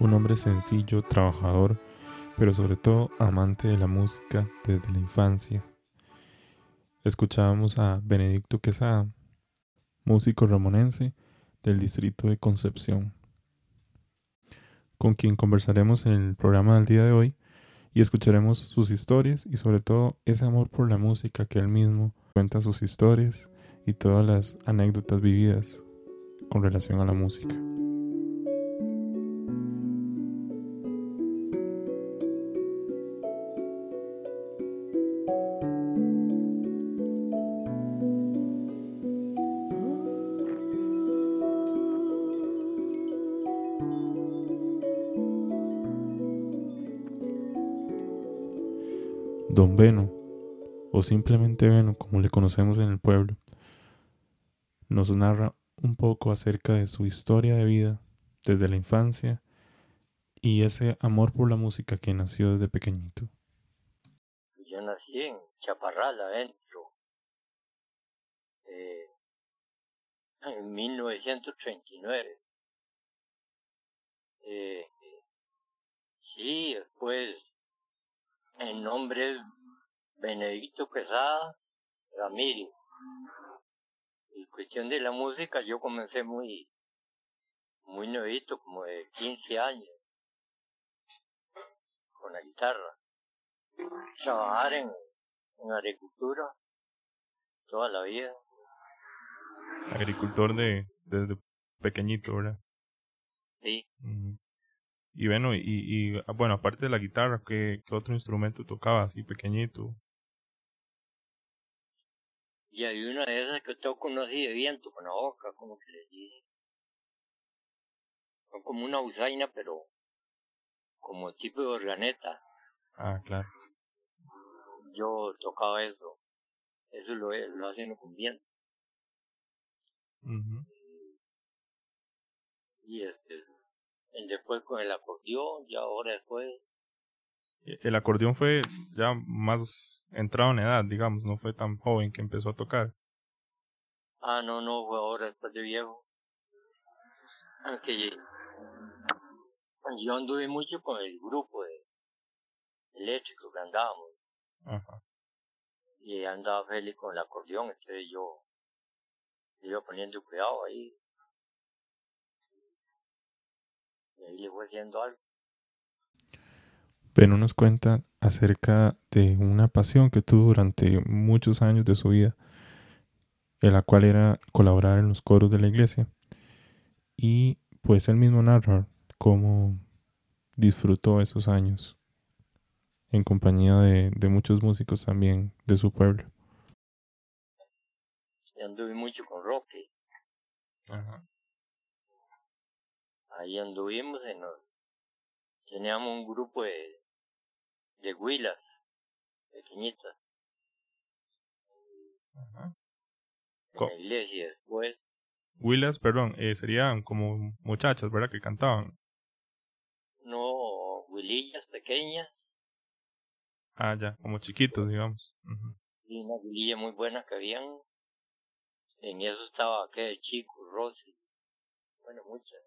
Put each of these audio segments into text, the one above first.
un hombre sencillo, trabajador, pero sobre todo amante de la música desde la infancia. Escuchábamos a Benedicto Quesada, músico ramonense del distrito de Concepción, con quien conversaremos en el programa del día de hoy y escucharemos sus historias y sobre todo ese amor por la música que él mismo cuenta sus historias y todas las anécdotas vividas con relación a la música. En el pueblo, nos narra un poco acerca de su historia de vida desde la infancia y ese amor por la música que nació desde pequeñito. Yo nací en Chaparral, adentro, eh, en 1939. Eh, sí, después el nombre es Benedicto Quesada Ramírez. Y cuestión de la música, yo comencé muy, muy nuevito, como de 15 años, con la guitarra. Trabajar en, en agricultura toda la vida. Agricultor de, desde pequeñito, ¿verdad? Sí. Y bueno, y, y ah, bueno, aparte de la guitarra, ¿qué, ¿qué, otro instrumento tocaba así pequeñito? Y hay una de esas que toco no así de viento, con la boca, como que le dije. Como una usaina, pero como tipo de organeta. Ah, claro. Yo tocaba eso. Eso lo, lo hacen con viento. Y este, después con el acordeón, ya ahora después. El acordeón fue ya más entrado en edad, digamos, no fue tan joven que empezó a tocar. Ah, no, no, fue ahora después de viejo. Aunque yo anduve mucho con el grupo de eléctrico que andábamos. Ajá. Y andaba feliz con el acordeón, entonces yo iba poniendo cuidado ahí. algo. Pero nos cuenta acerca de una pasión que tuvo durante muchos años de su vida, en la cual era colaborar en los coros de la iglesia. Y pues él mismo narra cómo disfrutó esos años en compañía de, de muchos músicos también de su pueblo. anduve mucho con Roque. Ajá ahí anduvimos en teníamos un grupo de de huilas pequeñitas Ajá. en la iglesia después. Huilas perdón eh, serían como muchachas verdad que cantaban. No huilillas pequeñas. Ah ya como chiquitos digamos. Y una huililla muy buena que habían. En eso estaba aquel chico Rosy. Bueno muchas.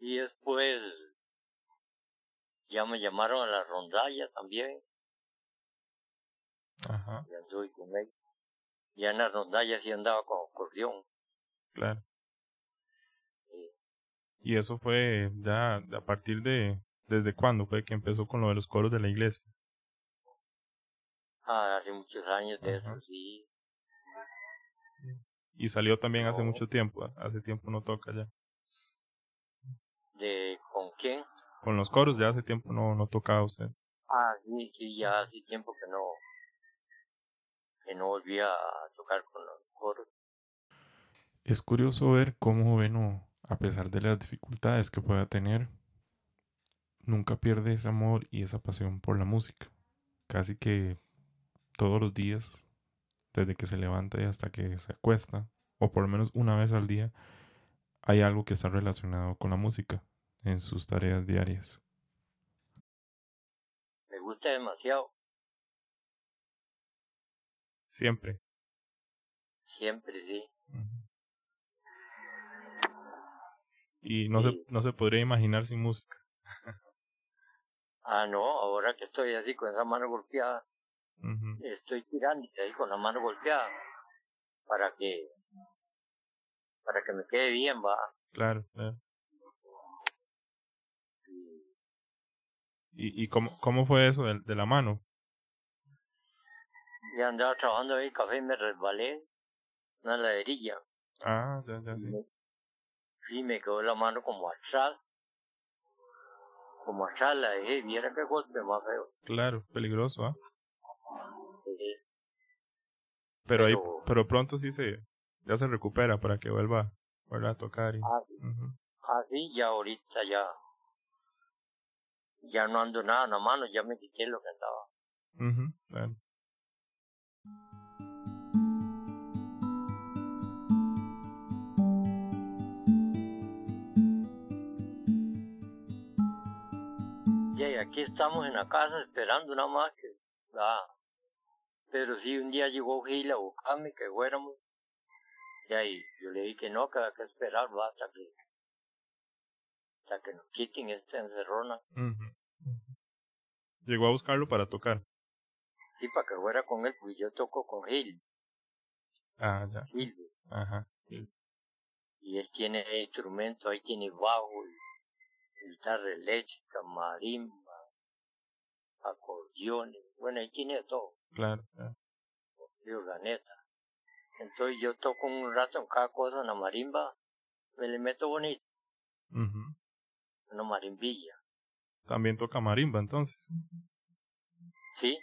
Y después ya me llamaron a la rondalla también. Ajá. Y anduve con él. Ya en la rondalla sí andaba con acordeón. Claro. Y eso fue ya a partir de, ¿desde cuándo fue que empezó con lo de los coros de la iglesia? Ah, hace muchos años de eso, sí. Y salió también hace mucho tiempo, hace tiempo no toca ya. ¿De con quién? Con los coros, ya hace tiempo no, no tocaba usted. Ah, sí, sí, ya hace tiempo que no, que no volvía a tocar con los coros. Es curioso ver cómo Beno, a pesar de las dificultades que pueda tener, nunca pierde ese amor y esa pasión por la música. Casi que todos los días desde que se levanta y hasta que se acuesta, o por lo menos una vez al día, hay algo que está relacionado con la música en sus tareas diarias. Me gusta demasiado. Siempre. Siempre, sí. Y no, se, no se podría imaginar sin música. ah, no, ahora que estoy así con esa mano golpeada, estoy tirando ahí con la mano golpeada para que para que me quede bien, va. Claro, claro. ¿Y, y cómo, cómo fue eso de, de la mano? Ya andaba trabajando ahí café y me resbalé. Una laderilla. Ah, ya, ya, sí. Sí, me quedó la mano como atrás. Como atrás la dejé. Viera qué golpe más feo. Claro, peligroso, ¿ah? Pero, ahí, pero pronto sí se, ya se recupera para que vuelva, vuelva a tocar. Y, ah, sí. ah, sí, ya ahorita ya, ya no ando nada en la mano, ya me quité lo que andaba. mhm claro. Y aquí estamos en la casa esperando nada más que, ah, pero si un día llegó Gil a buscarme que fuéramos, y ahí yo le dije que no, que hay que esperar hasta que, hasta que nos quiten esta encerrona. Llegó a buscarlo para tocar. Sí, para que fuera con él, pues yo toco con Gil. Ah, ya. Gil. Ajá. Y él tiene instrumento, ahí tiene bajo, guitarra eléctrica, marimba, acordeones, bueno, ahí tiene todo. Claro, claro. Organeta. Entonces yo toco un rato en cada cosa en la marimba, me le meto bonito. mhm Una marimbilla. También toca marimba entonces. Sí,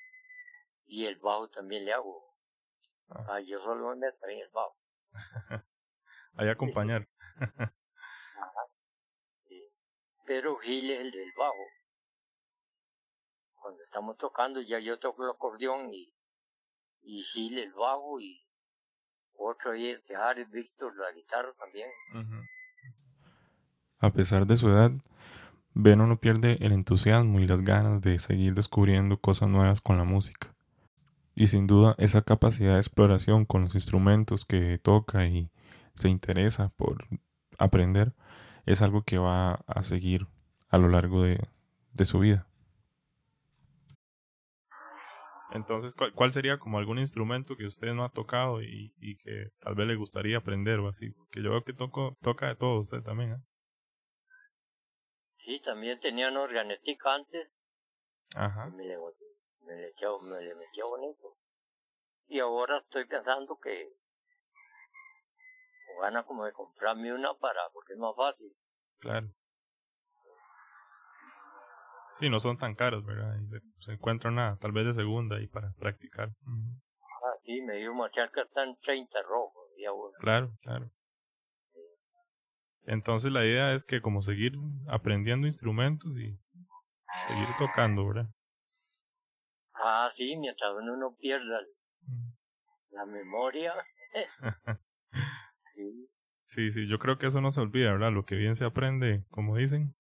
y el bajo también le hago. Ah, ah yo solo me en el bajo. Ahí acompañar. Pero Gil es el del bajo. Cuando estamos tocando ya yo toco el acordeón y, y Gil el bajo y otro ahí es Harry Víctor la guitarra también. A pesar de su edad, Beno no pierde el entusiasmo y las ganas de seguir descubriendo cosas nuevas con la música. Y sin duda esa capacidad de exploración con los instrumentos que toca y se interesa por aprender es algo que va a seguir a lo largo de, de su vida. Entonces, ¿cuál, sería como algún instrumento que usted no ha tocado y, y, que tal vez le gustaría aprender o así? Porque yo veo que toco, toca de todo usted también, ¿eh? Sí, también tenía una organetica antes. Ajá. me le, me le, me le metía bonito. Y ahora estoy pensando que o gana como de comprarme una para, porque es más fácil. Claro. Sí, no son tan caros, ¿verdad? se encuentra una, tal vez de segunda y para practicar. Ah, sí, me dio marchar que están 30 rojos y ahora. Claro, claro. Entonces la idea es que como seguir aprendiendo instrumentos y seguir tocando, ¿verdad? Ah, sí, mientras uno no pierda la memoria. sí. sí, sí, yo creo que eso no se olvida, ¿verdad? Lo que bien se aprende, como dicen,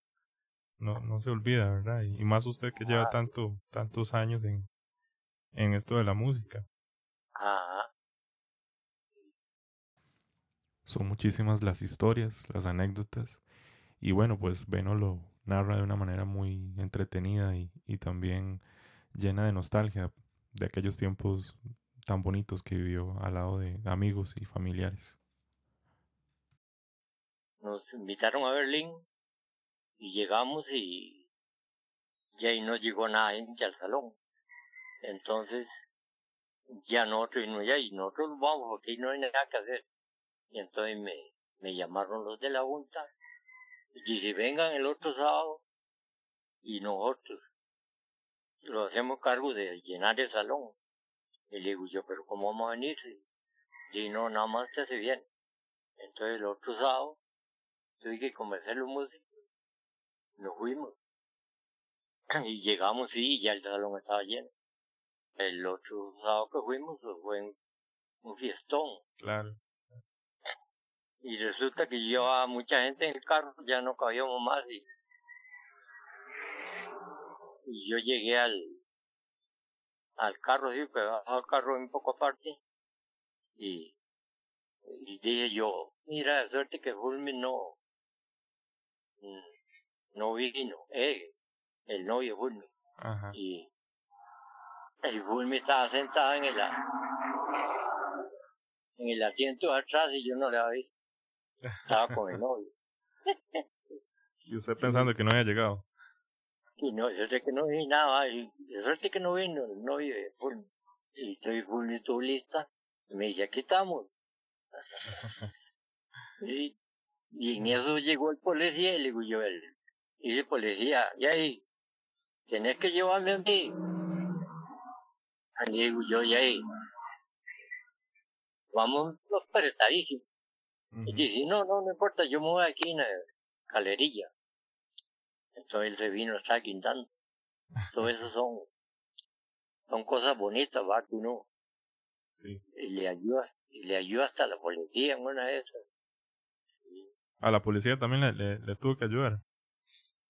no, no se olvida, ¿verdad? Y, más usted que lleva tanto, tantos años en, en esto de la música. Ah. Son muchísimas las historias, las anécdotas. Y bueno, pues Beno lo narra de una manera muy entretenida y, y también llena de nostalgia de aquellos tiempos tan bonitos que vivió al lado de amigos y familiares. Nos invitaron a Berlín y llegamos y, ya ahí no llegó gente al salón. Entonces, ya nosotros, no, ya, y nosotros vamos porque no hay nada que hacer. Y entonces me, me llamaron los de la Junta y dice, vengan el otro sábado y nosotros lo hacemos cargo de llenar el salón. Y le digo yo, pero ¿cómo vamos a venir? Y no, nada más te hace bien. Entonces el otro sábado tuve que convencer los músicos nos fuimos. Y llegamos, sí, ya el salón estaba lleno. El otro sábado que fuimos fue un fiestón. Claro. Y resulta que llevaba mucha gente en el carro, ya no cabíamos más y, y yo llegué al, al carro, sí, pero al carro un poco aparte y, y dije yo, mira, suerte que Fulmi no, no vino, eh, el novio Fulmi. Ajá. Y el Fulmi estaba sentado en el, en el asiento de atrás y yo no le había visto. Estaba con el novio. y usted pensando que no había llegado. Y no, yo sé que no vi nada, y de suerte que no vino el novio de. Y estoy lista. Y me dice, aquí estamos. y, y en eso llegó el policía y le digo yo, el, dice policía, y ahí, tenés que llevarme a mí. Y le digo yo, y ahí, vamos apretadísimos. Y dice, no, no, no importa, yo me voy aquí en la galerilla. Entonces él se vino a estar quintando. Todo eso son, son cosas bonitas, ¿va? Que uno Sí. y le ayuda, y le ayuda hasta la policía en una de esas. A la policía también le, le, le tuvo que ayudar.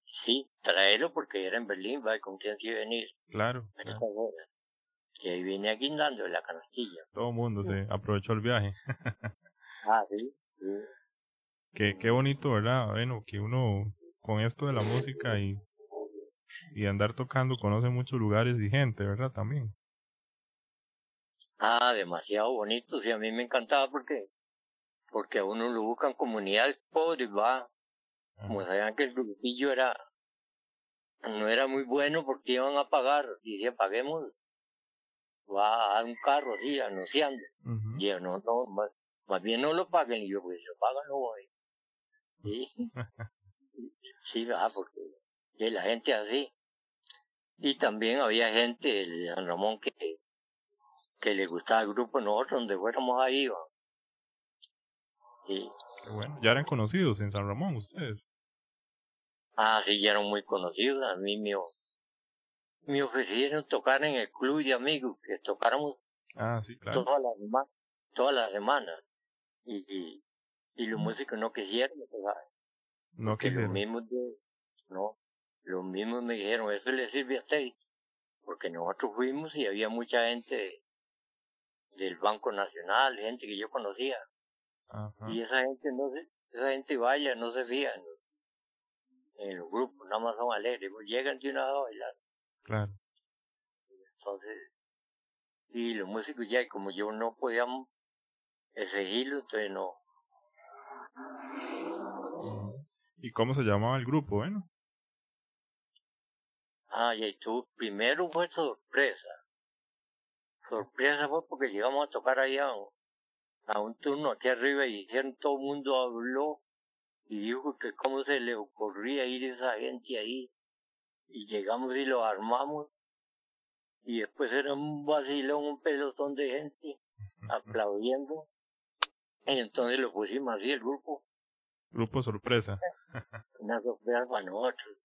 Sí, traerlo porque era en Berlín, ¿va? ¿Con quién se iba a venir? Claro. Esa. Que ahí viene aquí andando en la canastilla. Todo el mundo se aprovechó el viaje. Ah, sí. Qué, qué bonito, ¿verdad? Bueno, que uno con esto de la música y, y andar tocando conoce muchos lugares y gente, ¿verdad? También. Ah, demasiado bonito, sí, a mí me encantaba porque, porque a uno lo buscan comunidades pobres, va, como sabían que el grupillo era, no era muy bueno porque iban a pagar, decían, paguemos, va a un carro así, anunciando, Ujú. y yo, no, no, más, bien no lo paguen, y yo, pues, lo pagan, no voy, sí, sí, va, porque la gente así, y también había gente de San Ramón que, que le gustaba el grupo, nosotros donde fuéramos ahí, va. Sí. Qué bueno. Ya eran conocidos en San Ramón ustedes. Ah, sí, ya eran muy conocidos. A mí me, me ofrecieron tocar en el club de amigos, que tocáramos Ah, sí, claro. toda la semana, toda la semana. Y, y, los músicos no quisieron, ¿sabes? No que los quisieron. mismos no, los mismos me dijeron, eso le sirve a usted, porque nosotros fuimos y había mucha gente de- del Banco Nacional, gente que yo conocía, Ajá. y esa gente no se, esa gente baila, no se fía en, en los grupos, nada más son alegres, pues llegan de una vez a bailar, Claro. entonces, y los músicos ya, como yo no podía no, Ujú. ¿Y cómo se llamaba el grupo? Bueno. Ah, y estuvo, primero fue sorpresa. Sorpresa fue porque llegamos a tocar allá a un, a un turno aquí arriba y dijeron, todo el mundo habló y dijo que cómo se le ocurría ir esa gente ahí. Y llegamos y lo armamos. Y después era un vacilón, un pelotón de gente aplaudiendo. Y entonces lo pusimos así el grupo, Grupo sorpresa. una sorpresa para nosotros.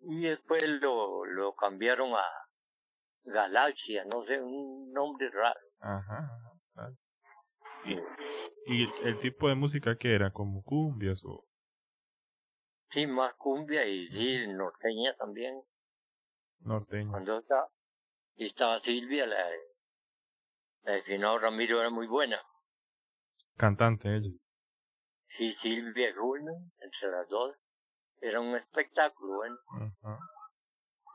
Y después lo, lo cambiaron a Galaxia, no sé, un nombre raro. Ajá. ajá. ¿Y, y el tipo de música que era? ¿Como cumbias o...? Sí, más cumbia y sí, norteña también. norteño? Cuando estaba, estaba Silvia, la, la de Finado Ramiro era muy buena. Cantante ella. Sí, Silvia Rubén, entre las dos. Era un espectáculo, bueno. Ajá.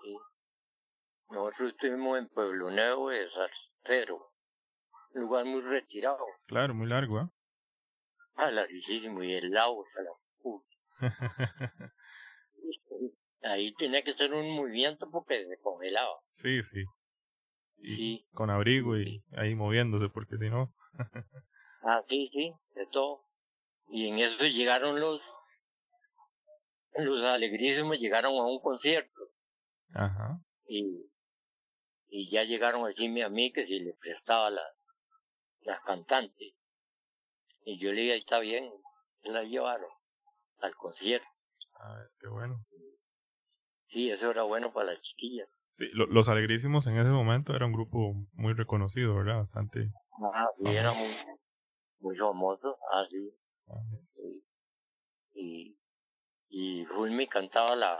Sí. Nosotros estuvimos en Pueblo Nuevo de Zarcero, un lugar muy retirado, Claro, muy largo, ¿ah? ah, larguísimo, y el lago, hasta la. Ahí tenía que ser un movimiento porque se congelaba. sí, sí. Y Sí. con abrigo y ahí moviéndose, porque si no... Ah, sí, sí, de todo. Y en eso llegaron los, los alegrísimos, llegaron a un concierto. Ajá. Y, y ya llegaron a decirme a mí que si le prestaba la, las cantantes. Y yo le dije, ahí está bien, la llevaron al concierto. Ah, es que bueno. Sí, eso era bueno para las chiquillas. Sí, los Alegrísimos en ese momento era un grupo muy reconocido, ¿verdad? Bastante. Ajá, sí, era muy, muy famoso, así. Ah, y, y Fulmi cantaba la,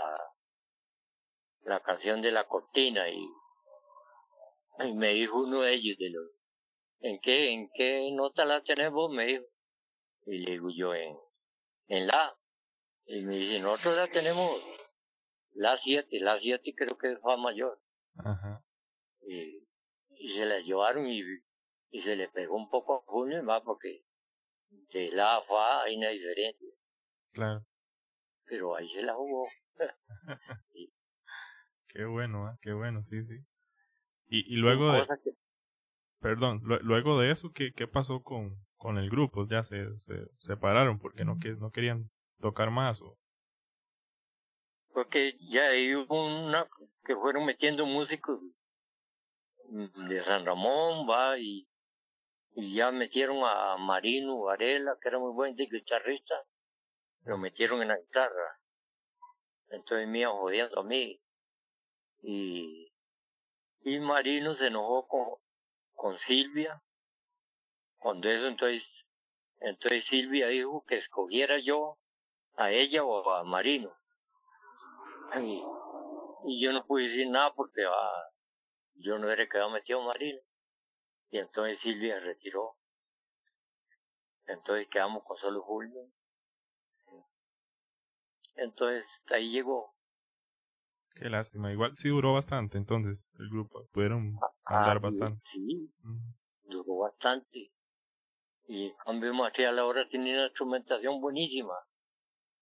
la canción de la cortina y, y me dijo uno de ellos de los, ¿en qué, en qué nota la tenemos? Me dijo. Y le digo yo, en, en la. Y me dice, nosotros la tenemos la 7, la 7 creo que fa mayor. Ajá. Y, y se la llevaron y, y se le pegó un poco a Julio más porque de la fa hay una diferencia. Claro. Pero ahí se la jugó. Qué bueno, ¿eh? qué bueno, sí, sí. Y, y luego de... Perdón, luego de eso, ¿qué, qué pasó con, con el grupo? ¿Ya se, se separaron porque no, que, no querían tocar más? O... Porque ya hay una que fueron metiendo músicos de San Ramón, va, y, y ya metieron a Marino Varela, que era muy buen guitarrista, lo metieron en la guitarra. Entonces me iban jodiendo a mí. Y, y Marino se enojó con, con Silvia. Cuando eso entonces, entonces Silvia dijo que escogiera yo a ella o a Marino. Y, y yo no pude decir nada porque ah, yo no era quedado metido Marino. Y entonces Silvia retiró. Entonces quedamos con solo Julio. Entonces ahí llegó. Qué lástima. Igual sí duró bastante entonces el grupo. Pudieron ah, andar bastante. Sí, duró bastante. Y en cambio material ahora tiene una instrumentación buenísima.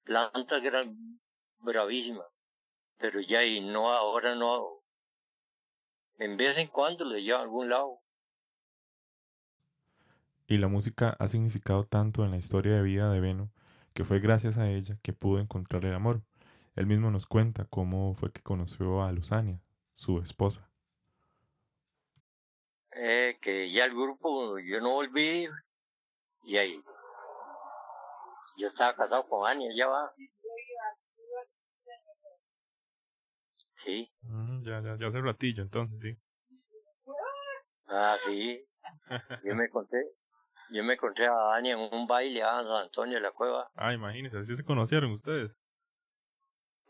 Plantas que eran bravísimas pero ya y no ahora no en vez en cuando le lleva a algún lado y la música ha significado tanto en la historia de vida de Beno que fue gracias a ella que pudo encontrar el amor. Él mismo nos cuenta cómo fue que conoció a Luzania, su esposa. Eh, que ya el grupo, yo no volví y ahí. Yo estaba casado con Ania, ya va. Sí. ya, ya, ya hace ratillo, entonces sí. Ah, sí. Yo me conté, yo me encontré a Ania en un baile a San Antonio de la Cueva. Ah, imagínese, así se conocieron ustedes.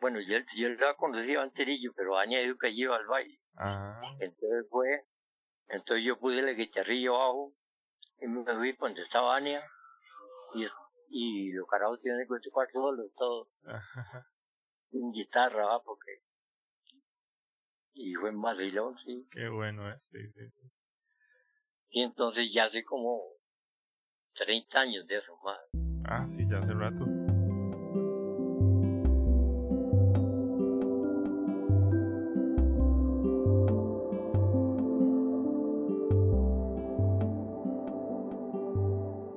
Bueno, yo, yo la conocía anterillo, pero Ania dijo que iba al baile. Ah. Entonces fue, entonces yo puse el guitarrillo abajo y me fui donde estaba Ania y, y los carajos tienen que tocar solos, todo. Sin guitarra, porque y fue en Madrilón, sí. Qué bueno es, sí, sí. Y entonces ya hace como 30 años de eso más. Ah, sí, ya hace rato.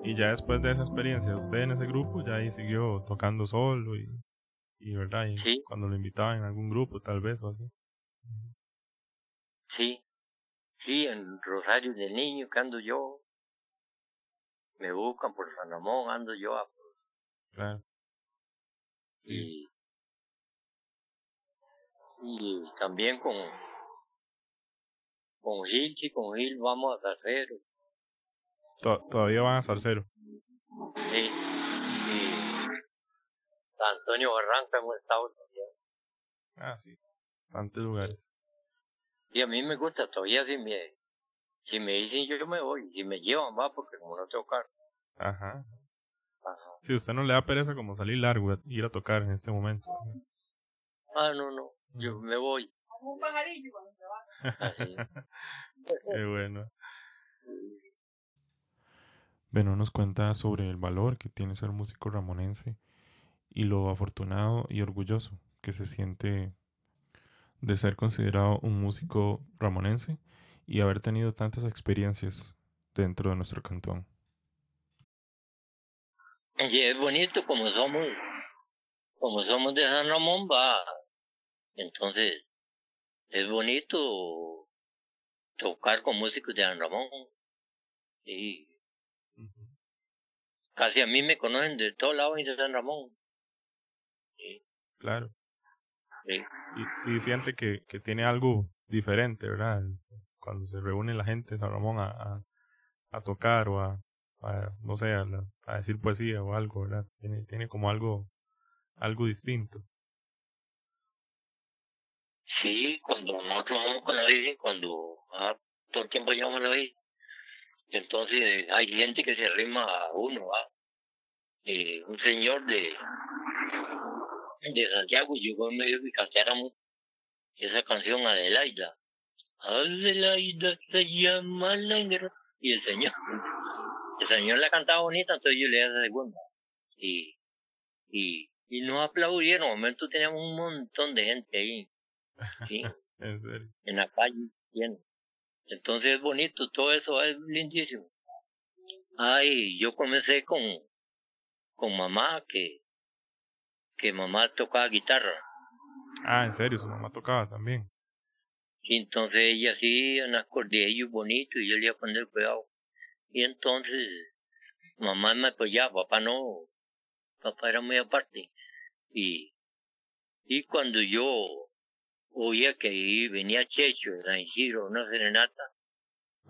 Y ya después de esa experiencia, usted en ese grupo ya ahí siguió tocando solo y, y verdad, y ¿Sí? cuando lo invitaban en algún grupo tal vez o así. Sí, sí, en Rosario de Niño que ando yo. Me buscan por San Ramón, ando yo. A... Claro. Sí. Y, también con, con Gil, sí, con Gil vamos a Zarcero. ¿Todavía van a Zarcero? Sí. Y Antonio Barranca hemos estado también. Ah, sí. Bastantes lugares. Y a mí me gusta todavía si me, si me dicen yo, yo me voy, si me llevan va porque como no tengo carro. Ajá. Ajá. Si usted no le da pereza como salir largo, ir a tocar en este momento. Ah, no, no, yo me voy. Como un pajarillo cuando se va. Qué bueno. Bueno, nos cuenta sobre el valor que tiene ser músico ramonense y lo afortunado y orgulloso que se siente de ser considerado un músico ramonense y haber tenido tantas experiencias dentro de nuestro cantón. Y es bonito como somos, como somos de San Ramón, va. Entonces, es bonito tocar con músicos de San Ramón. Y casi a mí me conocen de todos lados de San Ramón. Claro. Y sí siente que, que tiene algo diferente, ¿verdad? Cuando se reúne la gente San Ramón a, a, tocar o a, no sé, a, a, decir poesía o algo, ¿verdad? Tiene, tiene como algo, algo distinto. Sí, cuando nosotros vamos con la Virgen, cuando ah, todo el tiempo llevamos a la Virgen, entonces hay gente que se arrima a uno, ¿ah? eh, un señor de, de Santiago llegó en medio que cantáramos esa canción Adelaida. Adelaida se llama la Y el señor, el señor la cantaba bonita, entonces yo le di esa segunda. Y, y, y nos aplaudieron, en momento teníamos un montón de gente ahí. ¿sí? ¿En, serio? en la calle, bien. Entonces es bonito, todo eso es lindísimo. Ay, yo comencé con, con mamá, que, que mamá tocaba guitarra. Ah, en serio, su mamá tocaba también. Y entonces ella hacía unos acordeillos bonitos y yo le iba a poner cuidado. Y entonces mamá me apoyaba, papá no, papá era muy aparte. Y, y cuando yo oía que ahí venía Checho, San Giro, una serenata.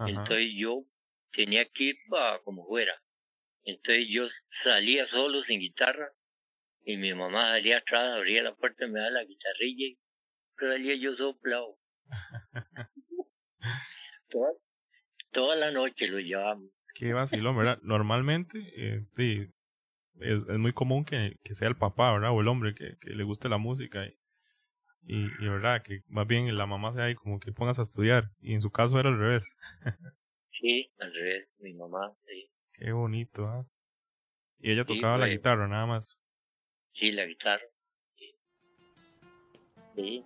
Entonces yo tenía que ir para como fuera. Entonces yo salía solo sin guitarra y mi mamá salía atrás, abría la puerta y me daba la guitarrilla y salía yo soplado. toda, toda la noche lo llevamos. Qué vacilón, ¿verdad? Normalmente eh, sí, es, es muy común que, que sea el papá, ¿verdad? O el hombre que, que le guste la música y, y, y, verdad, que más bien la mamá sea ahí como que pongas a estudiar. Y en su caso era al revés. sí, al revés, mi mamá, sí. Qué bonito, ¿ah? Y ella tocaba la guitarra, nada más. Sí, la guitarra. Sí. sí.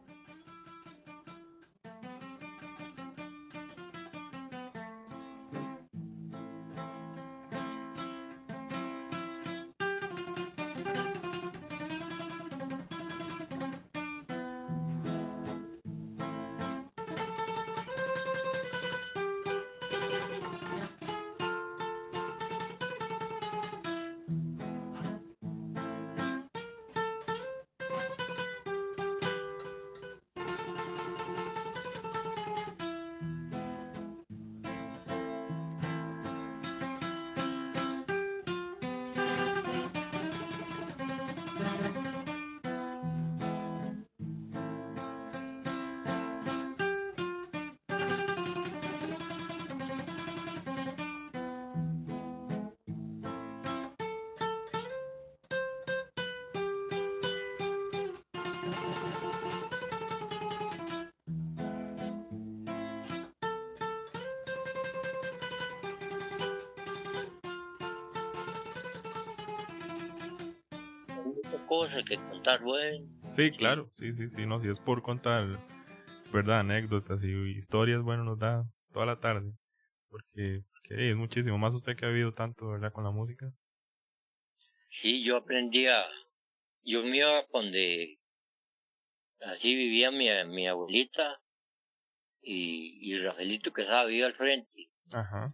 Cosas que contar, bueno. Sí, claro, sí, sí, sí, no, si es por contar, verdad, anécdotas y historias, bueno, nos da toda la tarde, porque, es muchísimo, más usted que ha vivido tanto, ¿verdad?, con la música. Sí, yo aprendía, yo me iba donde, así vivía mi, mi abuelita y, y Rafaelito que estaba vivo al frente. Ajá.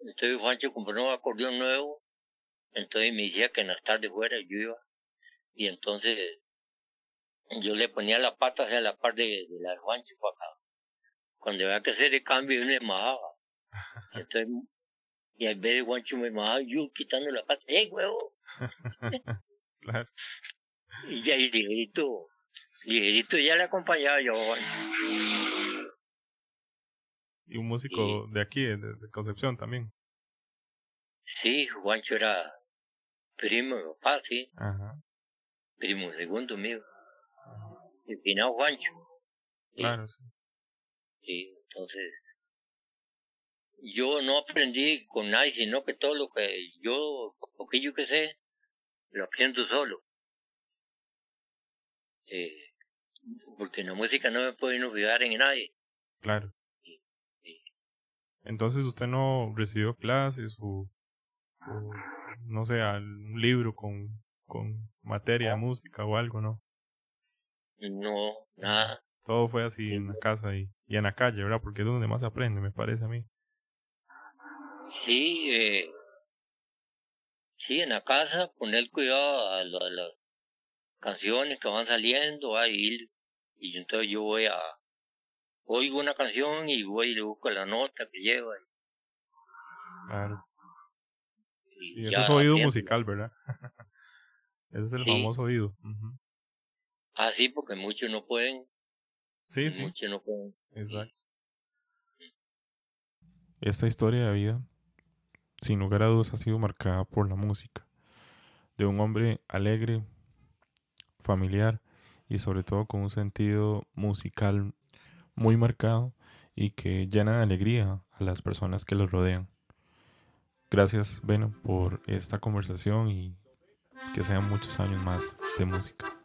Entonces Juancho compró un acordeón nuevo, entonces me decía que en las tardes fuera yo iba y entonces yo le ponía la pata hacia la parte de, la de Juancho para acá. Cuando había que hacer el cambio, yo me majaba. Entonces, y al vez de Juancho me majaba, yo quitando la pata, ¡eh, huevo! claro. Y ya, y ligerito, ligerito ya le acompañaba yo Y un músico de aquí, de, de, Concepción también. Sí, Juancho era primo de papá, sí. Ajá primo segundo mío, el final Juancho. Claro, sí. Sí, entonces, yo no aprendí con nadie, sino que todo lo que yo, poquillo que sé, lo aprendo solo. Eh, porque en la música no me puede olvidar en nadie. Claro. Entonces usted no recibió clases o, o no sé, un libro con con materia, música o algo, ¿no? No, nada. Todo fue así en la casa y, y en la calle, ¿verdad? Porque es donde más se aprende, me parece a mí. Sí, eh, sí, en la casa, poner cuidado a, las canciones que van saliendo, a ir, y entonces yo voy a, oigo una canción y voy y le busco la nota que lleva. Claro. Y, Y eso es oído musical, ¿verdad? Ese es el Sí. famoso oído. Ujú. Ah, sí, porque muchos no pueden. Sí, sí, Muchos no pueden. exacto. Esta historia de vida, sin lugar a dudas, ha sido marcada por la música. De un hombre alegre, familiar y sobre todo con un sentido musical muy marcado y que llena de alegría a las personas que lo rodean. Gracias, Beno, por esta conversación y que sean muchos años más de música.